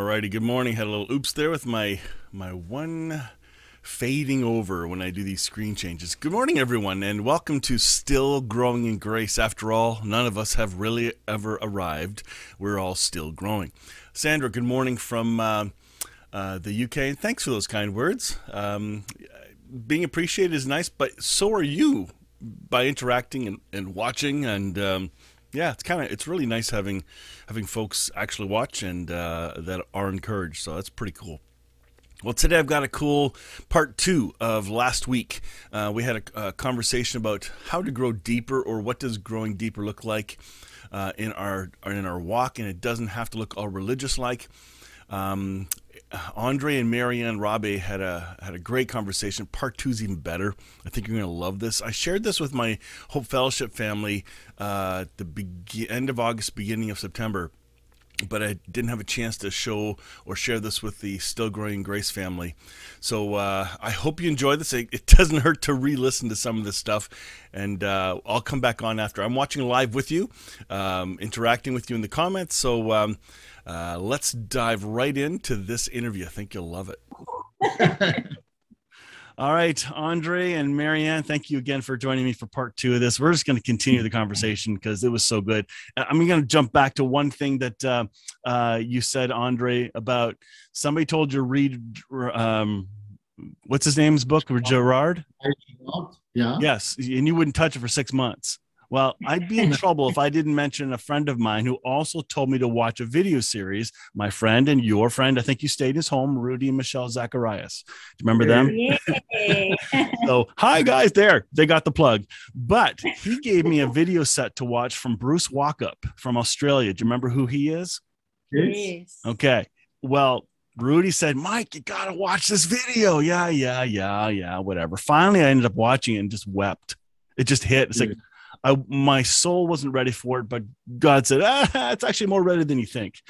Alrighty. Good morning. Had a little oops there with my my one fading over when I do these screen changes. Good morning, everyone, and welcome to Still Growing in Grace. After all, none of us have really ever arrived. We're all still growing. Sandra, good morning from uh, uh, the UK. Thanks for those kind words. Um, being appreciated is nice, but so are you by interacting and, and watching and. Um, yeah, it's kind of it's really nice having having folks actually watch and uh, that are encouraged. So that's pretty cool. Well, today I've got a cool part two of last week. Uh, we had a, a, conversation about how to grow deeper, or what does growing deeper look like uh, in our in our walk, and it doesn't have to look all religious like. Um, Andre and Marianne Rabe had a had a great conversation. Part two is even better. I think you're going to love this. I shared this with my Hope Fellowship family uh, at the be- end of August, beginning of September, but I didn't have a chance to show or share this with the Still Growing Grace family. So uh, I hope you enjoy this. It, it, doesn't hurt to re-listen to some of this stuff, and uh, I'll come back on after. I'm watching live with you, um, interacting with you in the comments. So. Um, uh, let's dive right into this interview. I think you'll love it. All right, Andre and Marianne, thank you again for joining me for part two of this. We're just going to continue the conversation because it was so good. I'm going to jump back to one thing that uh, uh, you said, Andre, about somebody told you read um, what's his name's book, Gerard. Yeah. Yes, and you wouldn't touch it for six months. Well, I'd be in trouble if I didn't mention a friend of mine who also told me to watch a video series. My friend and your friend, I think you stayed in his home, Rudy and Michelle Zacharias. Do you remember them? so, hi guys, there they got the plug. But he gave me a video set to watch from Bruce Walkup from Australia. Do you remember who he is? Yes. Okay. Well, Rudy said, Mike, you got to watch this video. Yeah, yeah, yeah, yeah, whatever. Finally, I ended up watching it and just wept. It just hit. It's like, I, my soul wasn't ready for it, but God said, ah, it's actually more ready than you think.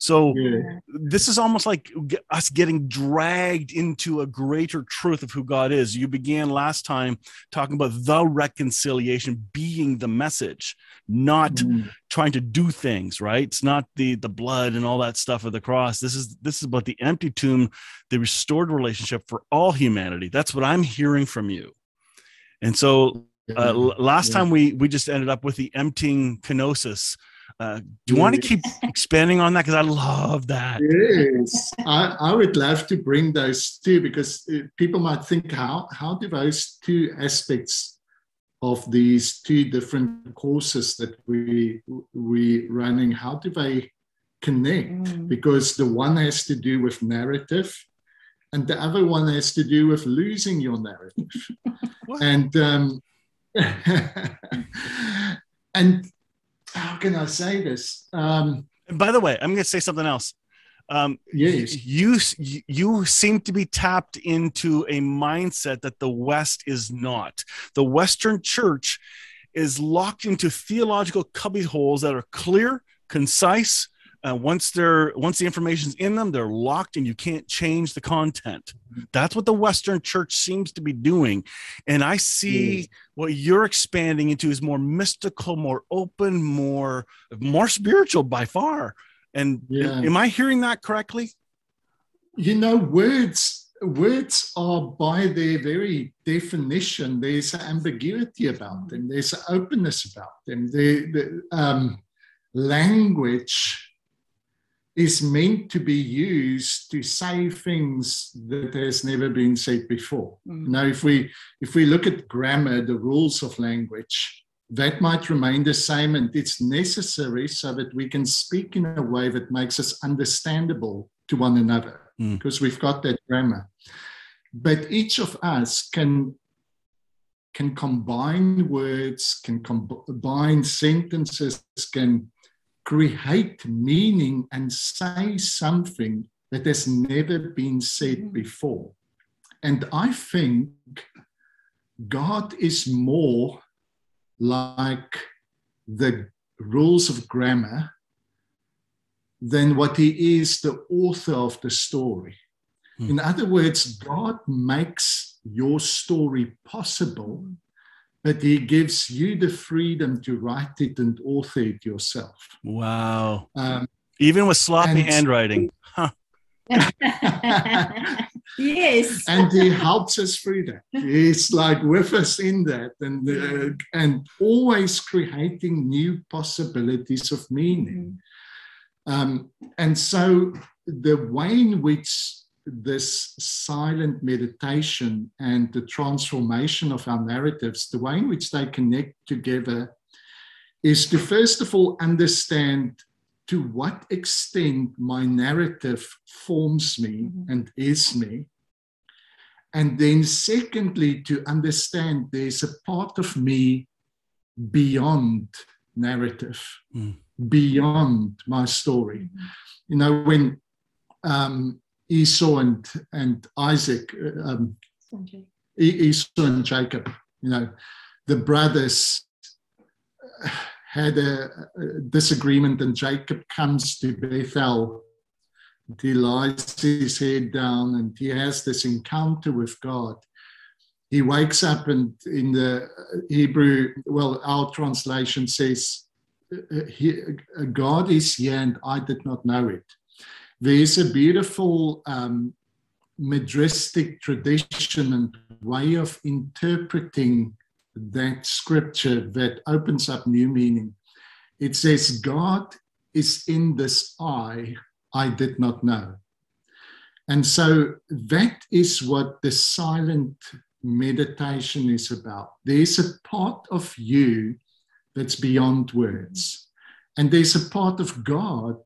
So yeah. this is almost like us getting dragged into a greater truth of who God is. You began last time talking about the reconciliation being the message, not mm. trying to do things, right? It's not the the blood and all that stuff of the cross. This is this is about the empty tomb, the restored relationship for all humanity. That's what I'm hearing from you. And so uh, last yeah. time we we just ended up with the emptying kenosis. Uh, do you want to keep expanding on that? Because I love that. Yes, I, I would love to bring those two because uh, people might think how how do those two aspects of these two different courses that we we running how do they connect? Mm. Because the one has to do with narrative, and the other one has to do with losing your narrative. and um, and how can I say this? Um, and by the way, I'm going to say something else. Um, yes. You you seem to be tapped into a mindset that the West is not. The Western Church is locked into theological cubby holes that are clear, concise, uh, once they're once the information's in them they're locked and you can't change the content. That's what the western church seems to be doing. And i see mm. what you're expanding into is more mystical more open more more spiritual by far. And yeah. am i hearing that correctly? You know words words are by their very definition there's ambiguity about them. There's openness about them. The, the um, language is meant to be used to say things that has never been said before. Mm. Now, if we if we look at grammar, the rules of language, that might remain the same, and it's necessary so that we can speak in a way that makes us understandable to one another, mm. because we've got that grammar. But each of us can can combine words, can combine sentences, can create meaning and say something that has never been said mm-hmm. before. And I think God is more like the rules of grammar than what he is the author of the story. Hmm. In other words, God makes your story possible, but he gives you the freedom to write it and author it yourself. Wow. Um, Even with sloppy handwriting. Huh. yes. and he helps us through that. He's like with us in that and, uh, and always creating new possibilities of meaning. Mm-hmm. Um, and so the way in which this silent meditation and the transformation of our narratives, the way in which they connect together is to first of all understand to what extent my narrative forms me mm-hmm. and is me. And then, secondly, to understand there's a part of me beyond narrative, mm. beyond my story. Mm-hmm. You know, when um, Esau and, and Isaac, uh, um, Esau and Jacob, you know, the brothers uh, had a, a disagreement, and Jacob comes to Bethel. He lies his head down and he has this encounter with God. He wakes up, and in the uh, Hebrew, well, our translation says, God is here, and I did not know it there's a beautiful um, Midrashic tradition and way of interpreting that scripture that opens up new meaning. It says, God is in this eye I did not know. And so that is what the silent meditation is about. There's a part of you that's beyond words, and there's a part of God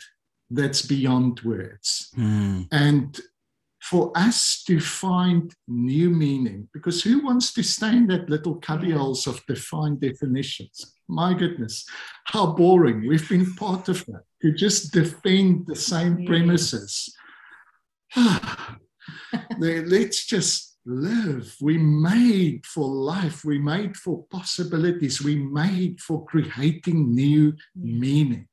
that's beyond words. Mm. And for us to find new meaning, because who wants to stay in that little cubbyholes of defined definitions? My goodness, how boring. We've been part of that, to just defend the same premises. Let's just live. We made for life. We made for possibilities. We made for creating new meaning.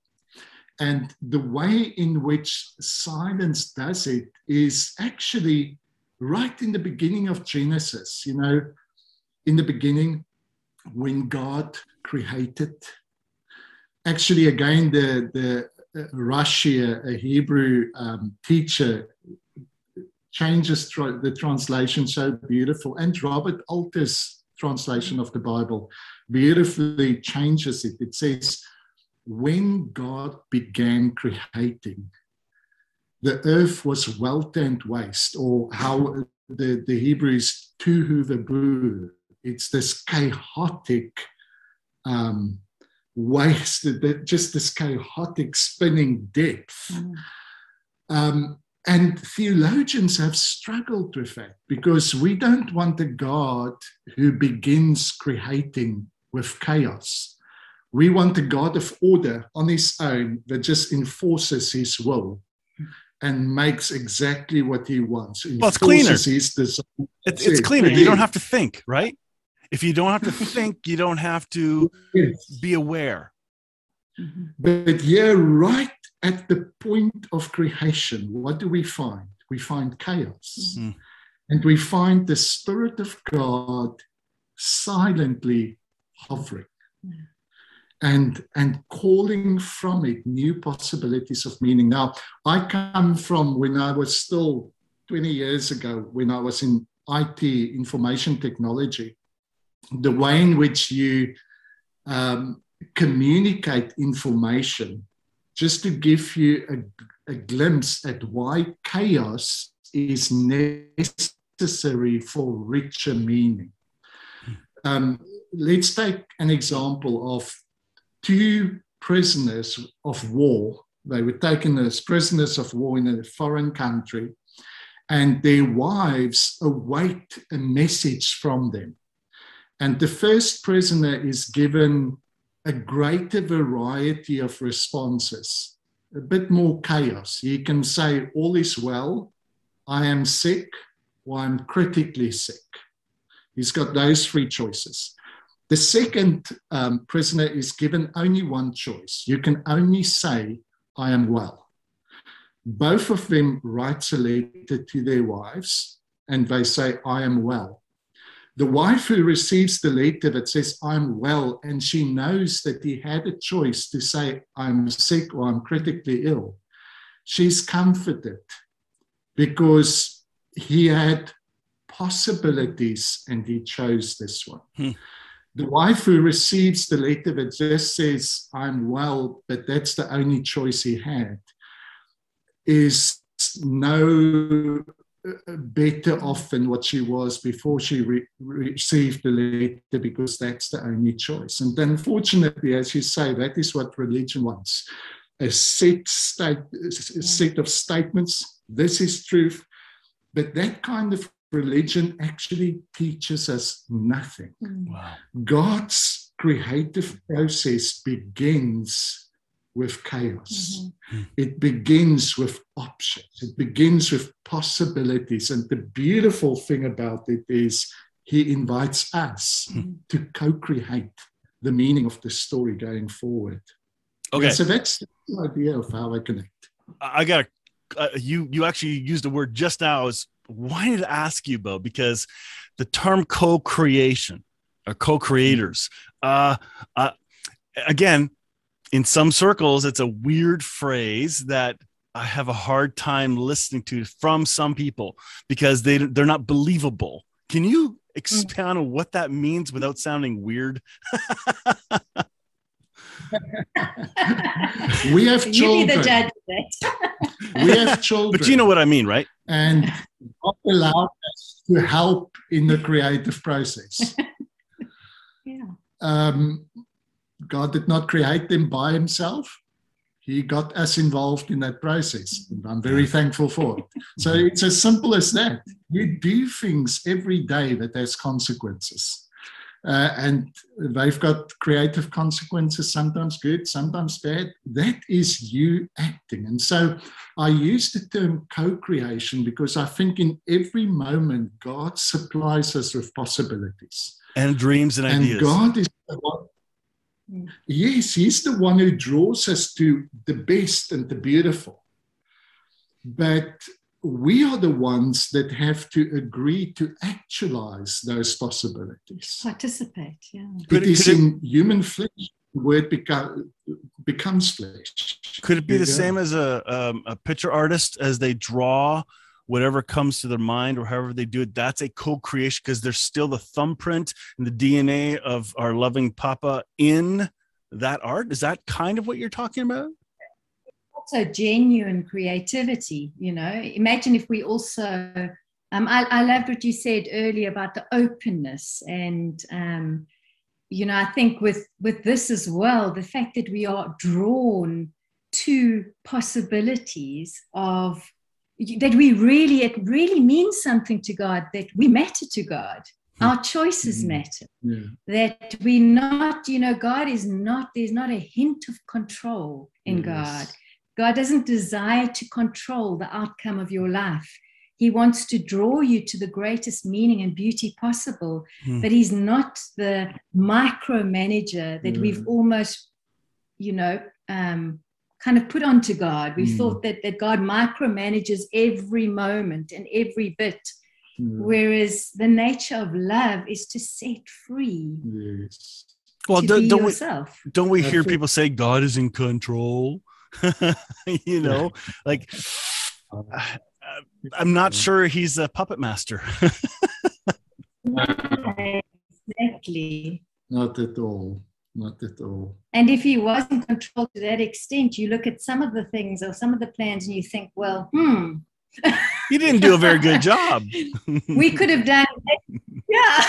And the way in which silence does it is actually right in the beginning of Genesis. You know, in the beginning, when God created, actually, again, the, the uh, Rashi, a Hebrew um, teacher, changes the translation so beautiful. And Robert Alter's translation of the Bible beautifully changes it. It says, when God began creating, the earth was welter and waste, or how the, the Hebrews tohu vabohu. It's this chaotic um, waste, just this chaotic spinning depth. Mm. Um, and theologians have struggled with that because we don't want a God who begins creating with chaos. We want a God of order on his own that just enforces his will and makes exactly what he wants. Well, it's cleaner. It's, it's cleaner. You don't have to think, right? If you don't have to think, you don't have to yes. be aware. But yeah, right at the point of creation, what do we find? We find chaos. Mm-hmm. And we find the Spirit of God silently hovering. And and calling from it new possibilities of meaning. Now i come from when i was still 20 years ago when i was in it information technology the way in which you um, communicate information just to give you a, a glimpse at why chaos is necessary for richer meaning. Um, let's take an example of two prisoners of war. They were taken as prisoners of war in a foreign country, and their wives await a message from them. And the first prisoner is given a greater variety of responses, a bit more chaos. He can say, All is well, I am sick, or I'm critically sick. He's got those three choices. The second um, prisoner is given only one choice. You can only say, I am well. Both of them write a letter to their wives and they say, I am well. The wife who receives the letter that says, I'm well, and she knows that he had a choice to say, I'm sick or I'm critically ill, she's comforted because he had possibilities and he chose this one. Hmm. The wife who receives the letter that just says, I'm well, but that's the only choice he had, is no uh, better off than what she was before she re- received the letter because that's the only choice. And then, unfortunately, as you say, that is what religion wants a set, state, a set of statements. This is truth. But that kind of religion actually teaches us nothing. Mm. Wow. God's creative process begins with chaos. Mm-hmm. It begins with options, it begins with possibilities. And the beautiful thing about it is he invites us mm-hmm. to co create the meaning of the story going forward. Okay. so that's the idea of how I connect. I got uh, you. You actually used the word just now. I was wanting to ask you about because the term co-creation or co-creators. Uh, uh, again, in some circles, it's a weird phrase that I have a hard time listening to from some people because they they're not believable. Can you expound on what that means without sounding weird? we have children. You be the judge we have children. But you know what I mean, right? And God allowed us to help in the creative process. yeah. Um, God did not create them by himself. He got us involved in that process. And I'm very thankful for it. So it's as simple as that. You do things every day that has consequences. Uh, and they've got creative consequences, sometimes good, sometimes bad. That is you acting. And so I use the term co creation because I think in every moment, God supplies us with possibilities and dreams and, and ideas. And God is the one Yes, he's the one who draws us to the best and the beautiful. But we are the ones that have to agree to actualize those possibilities. Participate, yeah. It is in human flesh where it beca- becomes flesh. Could it be the same as a, um, a picture artist as they draw whatever comes to their mind or however they do it? That's a co creation because there's still the thumbprint and the DNA of our loving Papa in that art. Is that kind of what you're talking about? Also genuine creativity you know imagine if we also um, I, I loved what you said earlier about the openness and um, you know i think with with this as well the fact that we are drawn to possibilities of that we really it really means something to god that we matter to god our choices mm-hmm. matter yeah. that we not you know god is not there's not a hint of control in yes. god God doesn't desire to control the outcome of your life. He wants to draw you to the greatest meaning and beauty possible, mm. but He's not the micromanager that mm. we've almost, you know, um, kind of put onto God. We mm. thought that, that God micromanages every moment and every bit, hmm. whereas the nature of love is to set free. Yes. Well, don't, don't we, don't we hear people say God is in control? you know, like I'm not sure he's a puppet master. exactly. Not at all. Not at all. And if he was in control to that extent, you look at some of the things or some of the plans and you think, well, hmm. you didn't do a very good job. we could have done, yeah.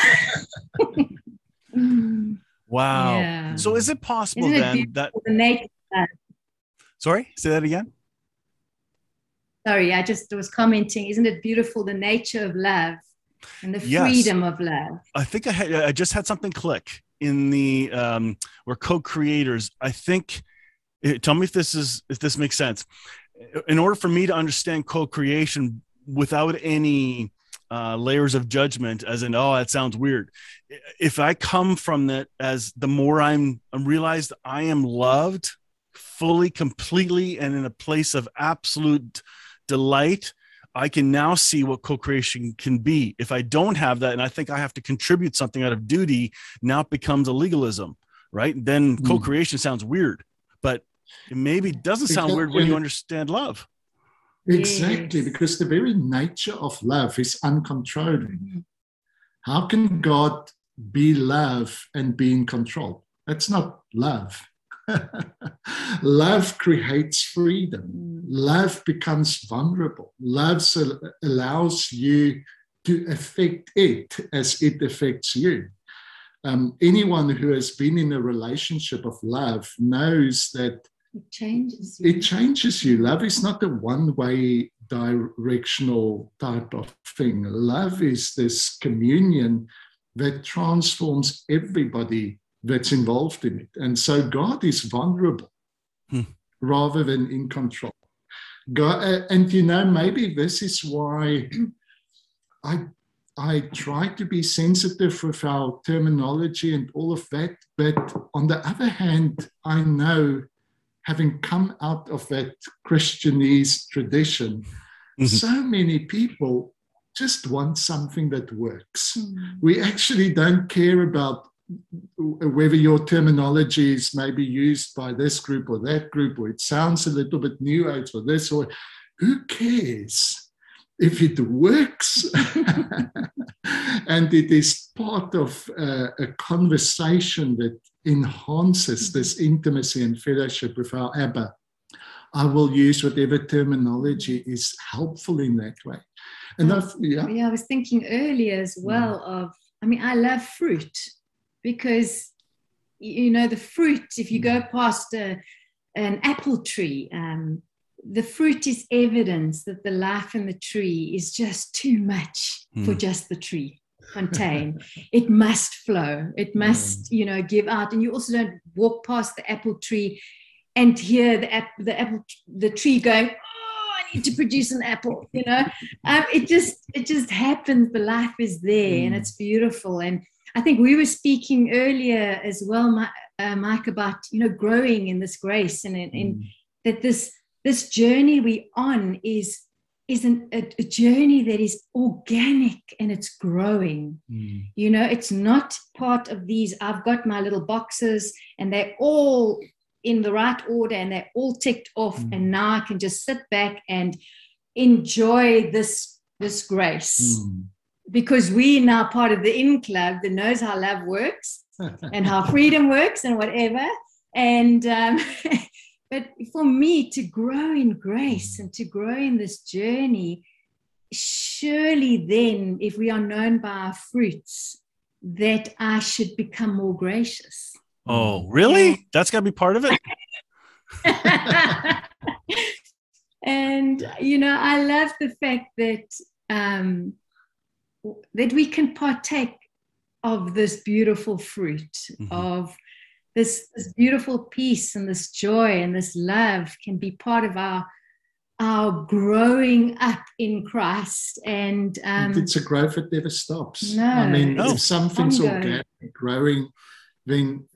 wow. Yeah. So is it possible Isn't then it that the nature Sorry, say that again. Sorry, I just was commenting. Isn't it beautiful the nature of love and the Yes. freedom of love. I think I had I just had something click in the um we're co-creators. I think eh, tell me if this is if this makes sense. In order for me to understand co-creation without any uh, layers of judgment, as in, oh, that sounds weird. If I come from that as the more I'm, I'm realized I am loved fully, completely, and in a place of absolute delight, I can now see what co-creation can be. If I don't have that, and I think I have to contribute something out of duty, now it becomes a legalism, right? Then Mm. co-creation sounds weird, but it maybe doesn't sound Because- weird when you understand love. Exactly, Yes. because the very nature of love is uncontrolling. How can God be love and be in control? That's not love. love creates freedom. Mm. Love becomes vulnerable. Love allows you to affect it as it affects you. Um, anyone who has been in a relationship of love knows that It changes. you. it changes you. Love is not a one way directional type of thing. Love is this communion that transforms everybody that's involved in it. And so God is vulnerable Hmm. rather than in control. God, uh, and you know, maybe this is why I I try to be sensitive with our terminology and all of that. But on the other hand, I know having come out of that Christianese tradition, Mhm. so many people just want something that works. Mm. We actually don't care about whether your terminology is maybe used by this group or that group, or it sounds a little bit new age or this, or who cares? If it works and it is part of uh, a conversation that enhances this intimacy and fellowship with our Abba, I will use whatever terminology is helpful in that way. And yeah, Yeah, I was thinking earlier as well of, I mean, I love fruit because, you know, the fruit, if you go past a, an apple tree, um, the fruit is evidence that the life in the tree is just too much for Hmm. just the tree contain. It must flow. It must you know give out. And you also don't walk past the apple tree and hear the, app, the apple the tree going oh i need to produce an apple you know? Um, it just it just happens. The life is there and Mm. it's beautiful. And i think we were speaking earlier as well uh, mike about you know growing in this grace and in, Mm. that this this journey we on is is an, a, a journey that is organic and it's growing Mm. you know it's not part of these i've got my little boxes and they're all in the right order and they're all ticked off Mm. and now i can just sit back and enjoy this this grace Mm. Because we now part of the in club that knows how love works and how freedom works and whatever. And um, but for me to grow in grace and to grow in this journey, surely then, if we are known by our fruits, that I should become more gracious. Oh, really? That's got to be part of it. and you know, I love the fact that um, that we can partake of this beautiful fruit Mhm. of this, this beautiful peace and this joy and this love can be part of our our growing up in Christ and um, it's a growth that never stops. No, I mean, No. if something's ongoing. organic, growing, then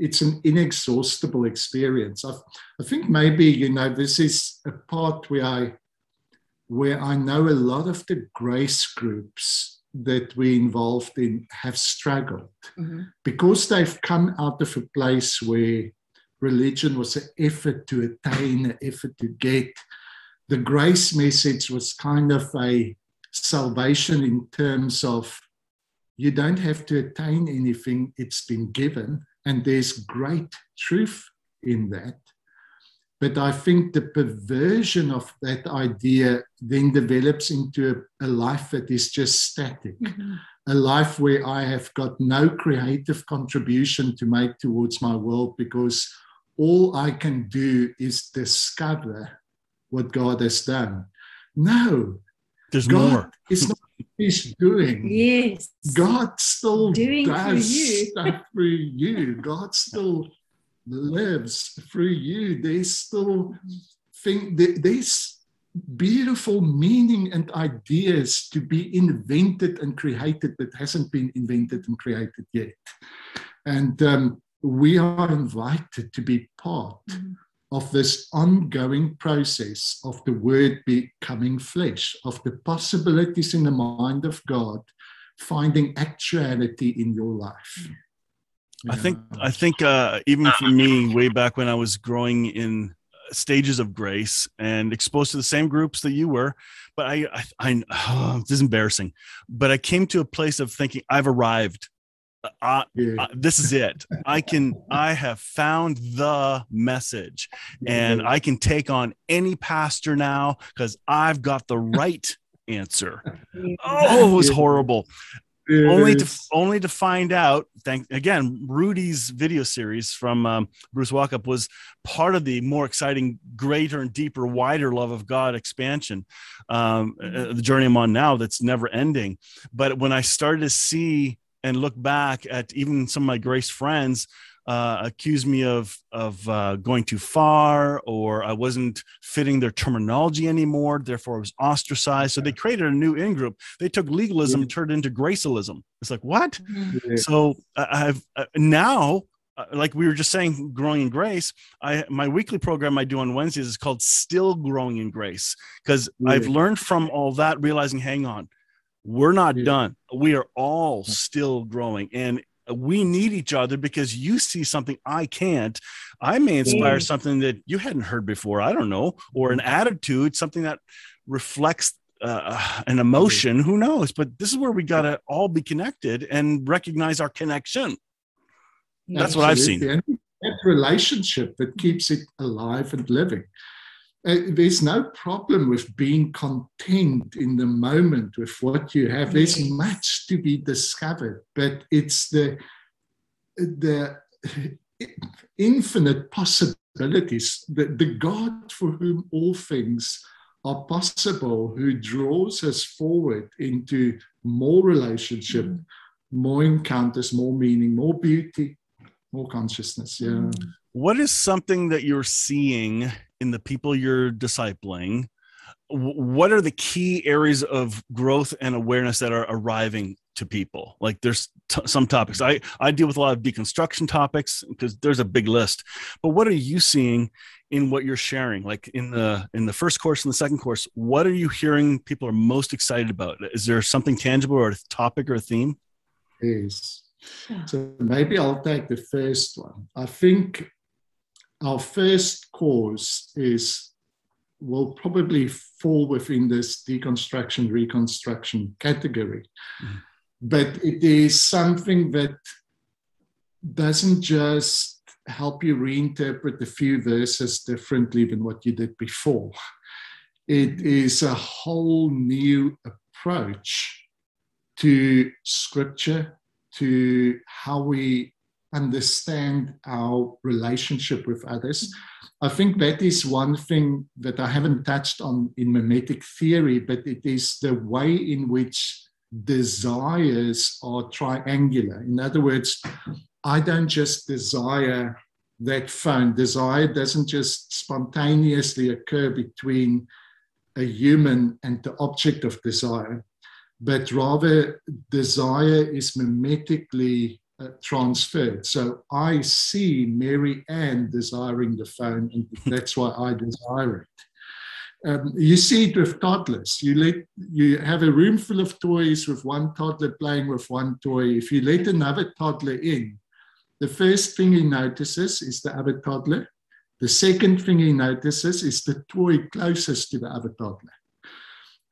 it's an inexhaustible experience. I, I think maybe you know this is a part where I where I know a lot of the grace groups that we involved in have struggled mhm, because they've come out of a place where religion was an effort to attain, an effort to get. The grace message was kind of a salvation in terms of you don't have to attain anything, it's been given, and there's great truth in that. But I think the perversion of that idea then develops into a, a life that is just static mhm, a life where I have got no creative contribution to make towards my world because all I can do is discover what God has done. No, There's God more. is not is doing. Yes. God still Doing does through you. stuff through you. God still lives through you. they still think there- there's beautiful meaning and ideas to be invented and created that hasn't been invented and created yet. And um, we are invited to be part Mhm. of this ongoing process of the word becoming flesh, of the possibilities in the mind of God finding actuality in your life. I think I think uh, even for me, way back when I was growing in stages of grace and exposed to the same groups that you were, but I I, I oh, this is embarrassing, but I came to a place of thinking I've arrived. Uh, Yeah. uh, this is it. I can I have found the message, and I can take on any pastor now because I've got the right answer. Oh, it was horrible only to only to find out thank again rudy's video series from um, bruce walkup was part of the more exciting greater and deeper wider love of god expansion um, uh, the journey i'm on now that's never ending. But when i started to see and look back at even some of my grace friends uh, accuse me of of uh, going too far or I wasn't fitting their terminology anymore. Therefore, I was ostracized. So they created a new in group. They took legalism, and turned it into gracealism. It's like what? Yeah. So I- I've uh, now, uh, like we were just saying, growing in grace. I my weekly program I do on Wednesdays is called Still Growing in Grace because I've learned from all that, realizing, hang on, we're not Yeah. done. We are all still growing, and we need each other because you see something I can't. I may inspire Yeah. something that you hadn't heard before. I don't know, or an attitude, something that reflects uh, uh an mm-hmm. emotion. Who knows? But this is where we got to all be connected and recognize our connection. That's what I've seen. And that relationship that keeps it alive and living. Uh, there's no problem with being content in the moment with what you have. There's much to be discovered, but it's the the infinite possibilities. The, the God for whom all things are possible, who draws us forward into more relationship, Mhm. more encounters, more meaning, more beauty, more consciousness. Yeah. What is something that you're seeing in the people you're discipling? What are the key areas of growth and awareness that are arriving to people? Like there's t- some topics. I, I deal with a lot of deconstruction topics because there's a big list. But what are you seeing in what you're sharing? Like in the in the first course and the second course, what are you hearing people are most excited about? Is there something tangible or a topic or a theme? Yes. So maybe I'll take the first one. I think our first course is will probably fall within this deconstruction reconstruction category. Mhm. But it is something that doesn't just help you reinterpret a few verses differently than what you did before. It is a whole new approach to scripture, to how we understand our relationship with others. Mm-hmm. I think that is one thing that I haven't touched on in mimetic theory, but it is the way in which desires are triangular. In other words, I don't just desire that phone. Desire doesn't just spontaneously occur between a human and the object of desire, but rather desire is mimetically uh, transferred. So I see Marianne desiring the phone, and that's why I desire it. Um, you see it with toddlers. You let you have a room full of toys with one toddler playing with one toy. If you let another toddler in, the first thing he notices is the other toddler. The second thing he notices is the toy closest to the other toddler.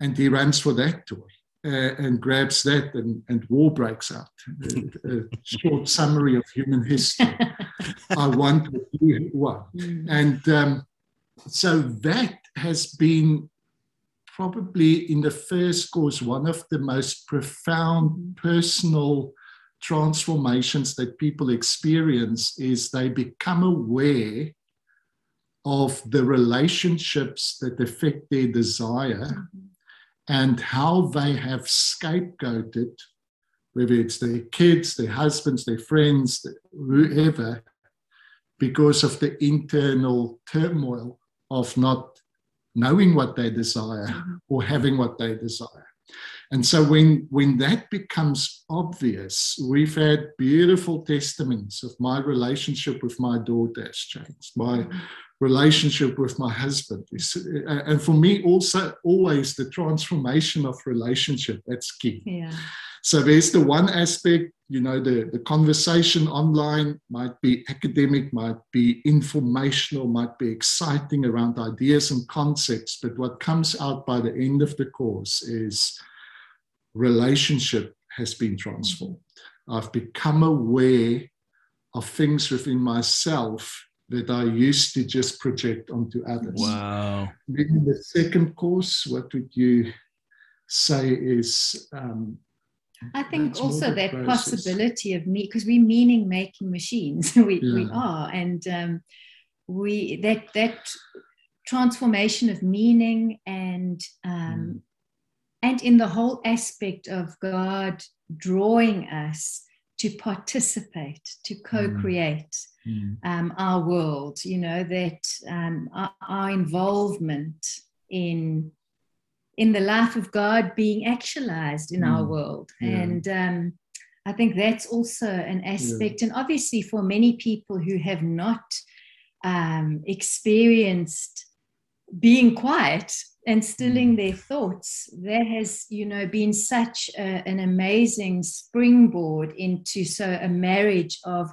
And he runs for that toy uh, and grabs that, and, and war breaks out. A, a short summary of human history. I want what you want. And um, so that has been probably in the first course one of the most profound personal transformations that people experience is they become aware of the relationships that affect their desire and how they have scapegoated, whether it's their kids, their husbands, their friends, whoever, because of the internal turmoil of not knowing what they desire mm-hmm. or having what they desire. And so when, when that becomes obvious, we've had beautiful testaments of my relationship with my daughter has changed, my relationship with my husband. Is, uh, and for me, also, always the transformation of relationship, that's key. Yeah. So there's the one aspect, you know, the, the conversation online might be academic, might be informational, might be exciting around ideas and concepts. But what comes out by the end of the course is relationship has been transformed. I've become aware of things within myself that I used to just project onto others. Wow. Then the second course, what would you say is um, I think also that process. possibility of me because we're meaning making machines. we, yeah. we are, and um, we that that transformation of meaning and um, mm. And in the whole aspect of God drawing us to participate, to co-create mm. um, our world. You know that um, our, our involvement in in the life of God being actualized in mm. our world. Yeah. And um, I think that's also an aspect. Yeah. And obviously, for many people who have not um, experienced being quiet and stilling mm. their thoughts, there has, you know, been such a, an amazing springboard into so a marriage of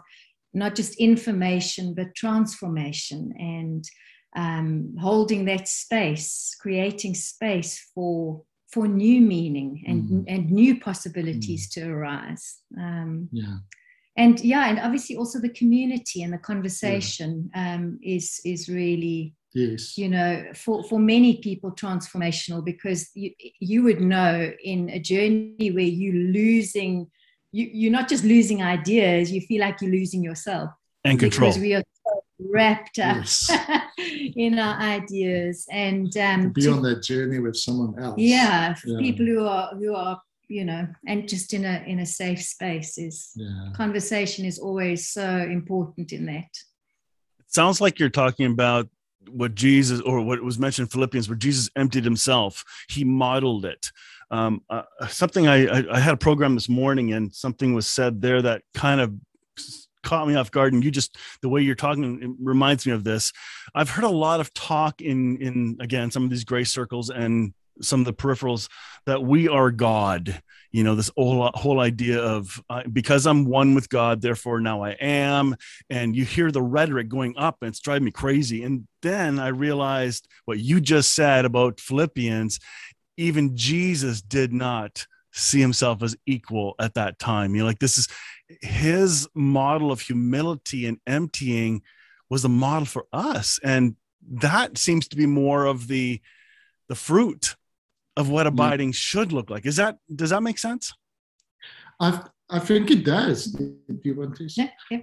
not just information but transformation and um, holding that space, creating space for for new meaning and mm. and new possibilities mm. to arise. Um, yeah. And yeah, and obviously also the community and the conversation yeah. um, is is really yes you know for for many people transformational because you you would know in a journey where you losing you you're not just losing ideas you feel like you're losing yourself and control because we are wrapped up yes. in our ideas and um, be to, on that journey with someone else. Yeah, yeah, people who are who are you know, and just in a in a safe space is yeah. conversation is always so important in that. It sounds like you're talking about what Jesus or what was mentioned in Philippians, where Jesus emptied himself. He modeled it. Um, uh, something I, I, I had a program this morning, and something was said there that kind of caught me off guard and you just the way you're talking reminds me of this i've heard a lot of talk in in again some of these gray circles and some of the peripherals that we are god you know this whole whole idea of uh, because i'm one with god therefore now i am. And you hear the rhetoric going up and it's driving me crazy. And then i realized what you just said about philippians even jesus did not see himself as equal at that time. You know like this is his model of humility and emptying was the model for us. And that seems to be more of the the fruit of what abiding yeah. should look like is that does that make sense i i think it does do you want to say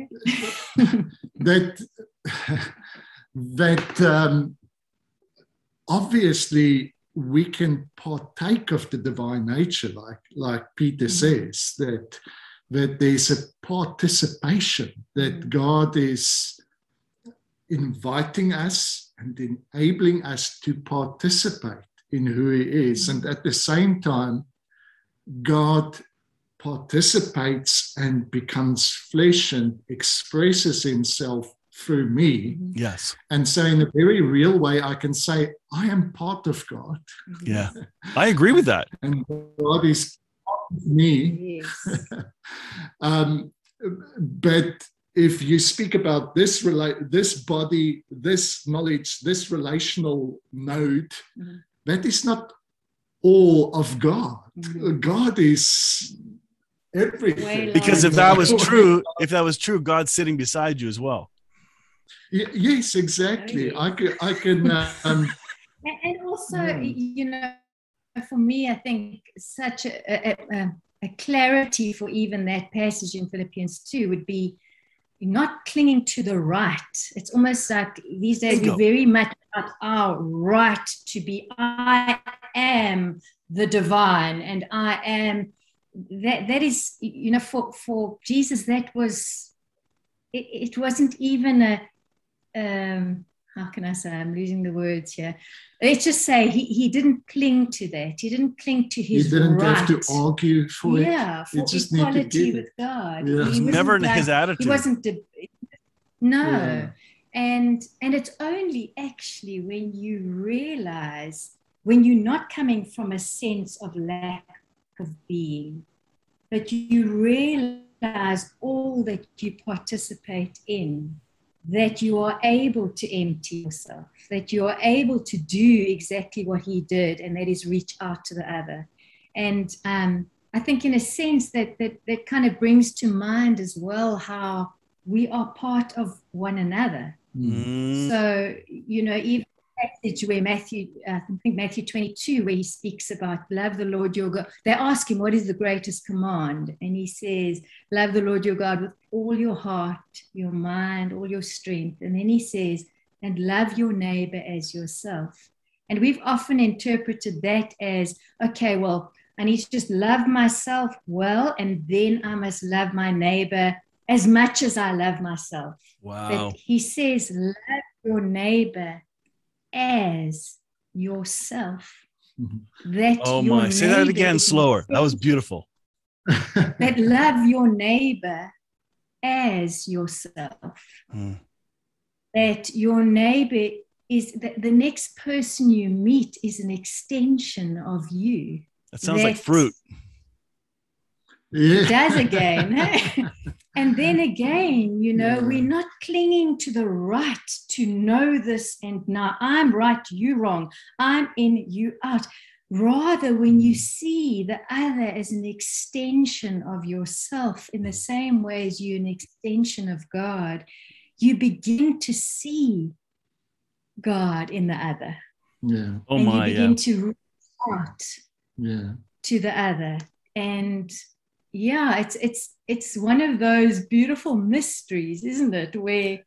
that that um, obviously we can partake of the divine nature like like peter mm-hmm. says that that there's a participation, that. God is inviting us and enabling us to participate in who He is. And at the same time, God participates and becomes flesh and expresses Himself through me. Yes. And so, in a very real way, I can say, I am part of God. Yeah. I agree with that. and God is me. Yes. um, but if you speak about this relate, this body, this knowledge, this relational node, mm-hmm. That is not all of God. Mm-hmm. God is everything. Because if that was true, if that was true, God's sitting beside you as well. Y- yes, exactly. I can. I can. Um, and also, yeah. you know, for me, I think such a, a, a, clarity for even that passage in Philippians 2 would be not clinging to the right. It's almost like these days we're very much about our right to be, I am the divine and I am that that is you know for for Jesus that was it, it wasn't even a um how can I say I'm losing the words here let's just say he, he didn't cling to that he didn't cling to his he didn't right. have to argue for yeah it for just need to equality with. God Yeah. It It was He wasn't never in like- his attitude. he wasn't de- no Yeah. And and it's only actually when you realize when you're not coming from a sense of lack of being but you realize all that you participate in that you are able to empty yourself that you are able to do exactly what he did and that is reach out to the other. And um, i think in a sense that, that that kind of brings to mind as well how we are part of one another Mm. So, you know, even passage where Matthew, uh, I think Matthew 22, where he speaks about love the Lord your God. They ask him, What is the greatest command? And he says, Love the Lord your God with all your heart, your mind, all your strength. And then he says, And love your neighbor as yourself. And we've often interpreted that as, okay, well, I need to just love myself well, and then I must love my neighbor as much as I love myself wow. that he says, love your neighbor as yourself. Mhm. That Oh my! Say that again, slower. That was beautiful. That love your neighbor as yourself. Mm. That your neighbor is that the next person you meet is an extension of you. That sounds like fruit. It does again. and then again, you know, Yeah. we're not clinging to the right to know this and now I'm right, you wrong, I'm in, you out. Rather, when you mm. see the other as an extension of yourself in the same way as you're an extension of God, you begin to see God in the other. yeah, Oh and my! you begin Yeah. to reach out yeah, to the other and yeah it's it's it's one of those beautiful mysteries isn't it where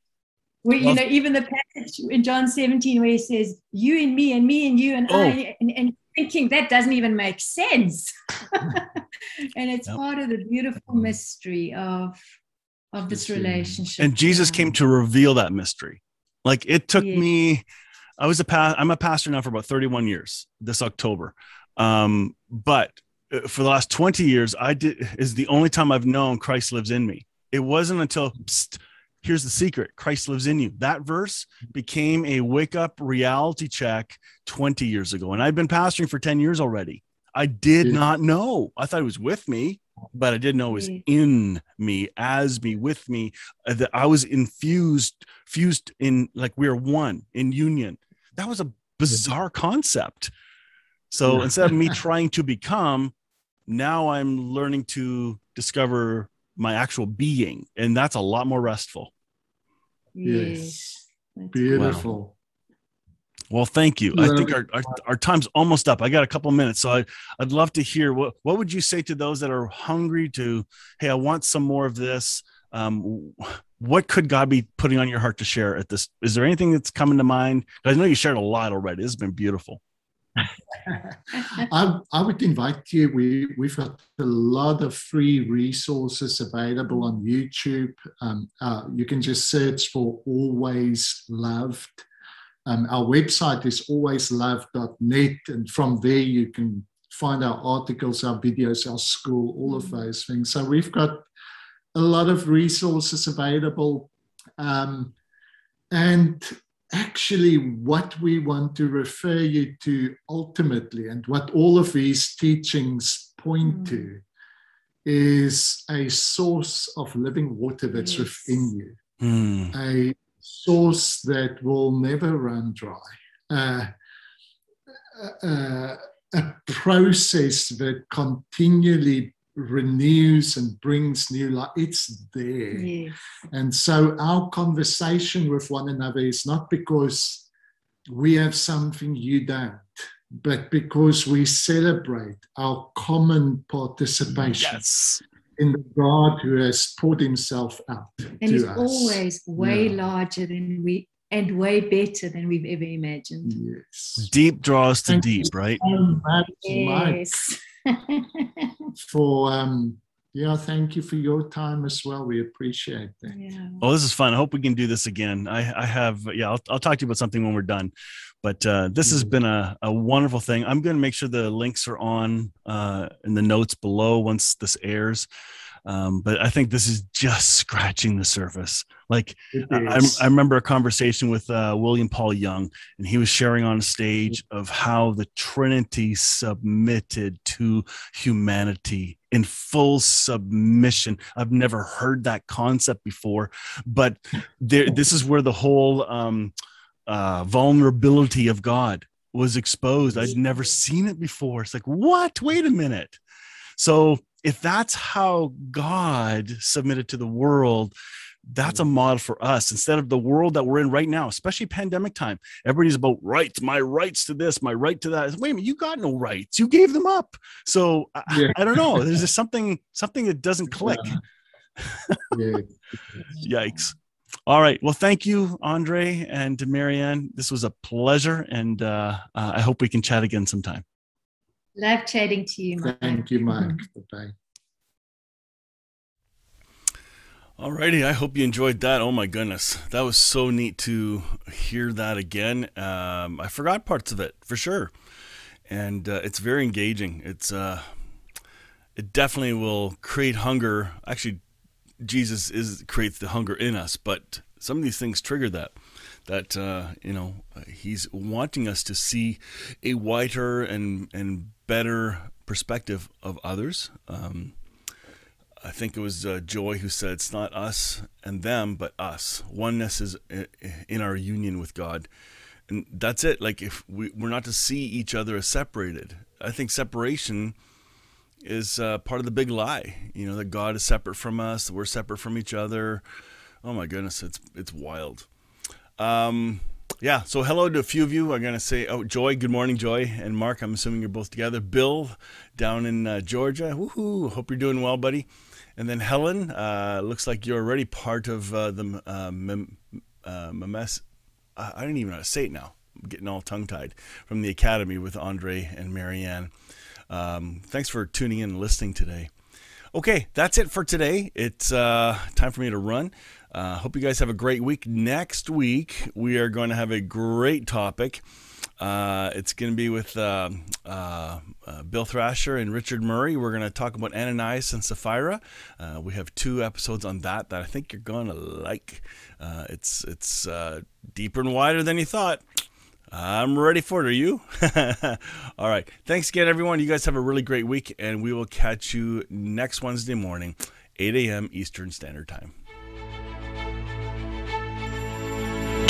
where you know even the passage in john 17 where he says you and me and me and you and Oh. i and, and thinking that doesn't even make sense and it's Yep. part of the beautiful mystery of of this relationship And Jesus came to reveal that mystery. Like it took Yeah. me. I was a pa- I'm a pastor now for about 31 years. This October, um, but for the last 20 years, I did is the only time I've known Christ lives in me. It wasn't until psst, here's the secret: Christ lives in you. That verse became a wake up reality check 20 years ago, and I've been pastoring for 10 years already. I did Yeah. not know. I thought he was with me, but I didn't know it was in me, as me, with me. uh, That I was infused, fused in like we are one in union. That was a bizarre concept. So Yeah. instead of me trying to become, now I'm learning to discover my actual being, and that's a lot more restful. yes, That's beautiful. Well, thank you. I think our, our, our time's almost up. I got a couple minutes, so I, I'd love to hear what what would you say to those that are hungry to, hey, I want some more of this. Um, what could God be putting on your heart to share at this? Is there anything that's coming to mind? Because I know you shared a lot already. This has been beautiful. I, I would invite you. We, we've got a lot of free resources available on YouTube. Um, uh, you can just search for Always Loved. Um, our website is alwaysloved.net, and from there you can find our articles, our videos, our school, all of those things. So we've got a lot of resources available. Um, and actually what we want to refer you to ultimately and what all of these teachings point Mm. to is a source of living water that's Yes. within you Hmm. a source that will never run dry uh, uh, a process that continually renews and brings new life it's there yes. and so our conversation with one another is not because we have something you don't, but because we celebrate our common participation Yes. in the God who has poured himself out and to he's us. always way Yeah. larger than we and way better than we've ever imagined. Yes. Deep draws to Thank deep, right? so much, Mike, Yes. for um, yeah, thank you for your time as well. We appreciate that. yeah. Oh, this is fun. I hope we can do this again. I, I have, yeah, I'll, I'll talk to you about something when we're done. But uh, this has Mhm. been a, a wonderful thing. I'm going to make sure the links are on uh, in the notes below once this airs. Um, but I think this is just scratching the surface. Like I, I- remember a conversation with uh, William Paul Young, and he was sharing on stage of how the Trinity submitted to humanity in full submission. I've never heard that concept before, but there, this is where the whole um, uh, vulnerability of God was exposed. I'd never seen it before. It's like, what? Wait a minute. So, if that's how God submitted to the world, that's a model for us instead of the world that we're in right now, especially pandemic time. Everybody's about rights, my rights to this, my right to that. Wait a minute, you got no rights. You gave them up. So I, Yeah. I don't know. There's just something something that doesn't click. Yeah. Yikes. All right. Well, thank you, Andre and Marianne. This was a pleasure, and uh, uh, I hope we can chat again sometime. Love chatting to you, Mike. Thank you, Mike. Bye-bye. All righty. I hope you enjoyed that. Oh my goodness, that was so neat to hear that again. Um, I forgot parts of it for sure, and uh, it's very engaging. It's uh, it definitely will create hunger. Actually, Jesus is creates the hunger in us, but some of these things trigger that. That uh, you know, he's wanting us to see a wider and and better perspective of others. Um, I think it was uh, Joy who said, "It's not us and them, but us. Oneness is in our union with God, and that's it. Like if we, we're not to see each other as separated. I think separation is uh, part of the big lie. You know that God is separate from us, that we're separate from each other. Oh my goodness, it's it's wild. Um, yeah. So hello to a few of you. I'm gonna say, oh, Joy. Good morning, Joy and Mark. I'm assuming you're both together. Bill, down in uh, Georgia. Woohoo! Hope you're doing well, buddy. And then Helen, uh, looks like you're already part of uh, the uh, mem- uh, Memes. I don't even know how to say it now. I'm getting all tongue tied from the Academy with Andre and Marianne. Um, thanks for tuning in and listening today. Okay, that's it for today. It's uh, time for me to run. Uh, hope you guys have a great week. Next week, we are going to have a great topic. Uh, it's going to be with uh, uh, uh, Bill Thrasher and Richard Murray. We're going to talk about Ananias and Sapphira. Uh, we have two episodes on that that I think you're going to like. Uh, it's it's deeper and wider than you thought. I'm ready for it. Are you? All right. Thanks again, everyone. You guys have a really great week, and we will catch you next Wednesday morning, 8 a.m. Eastern Standard Time.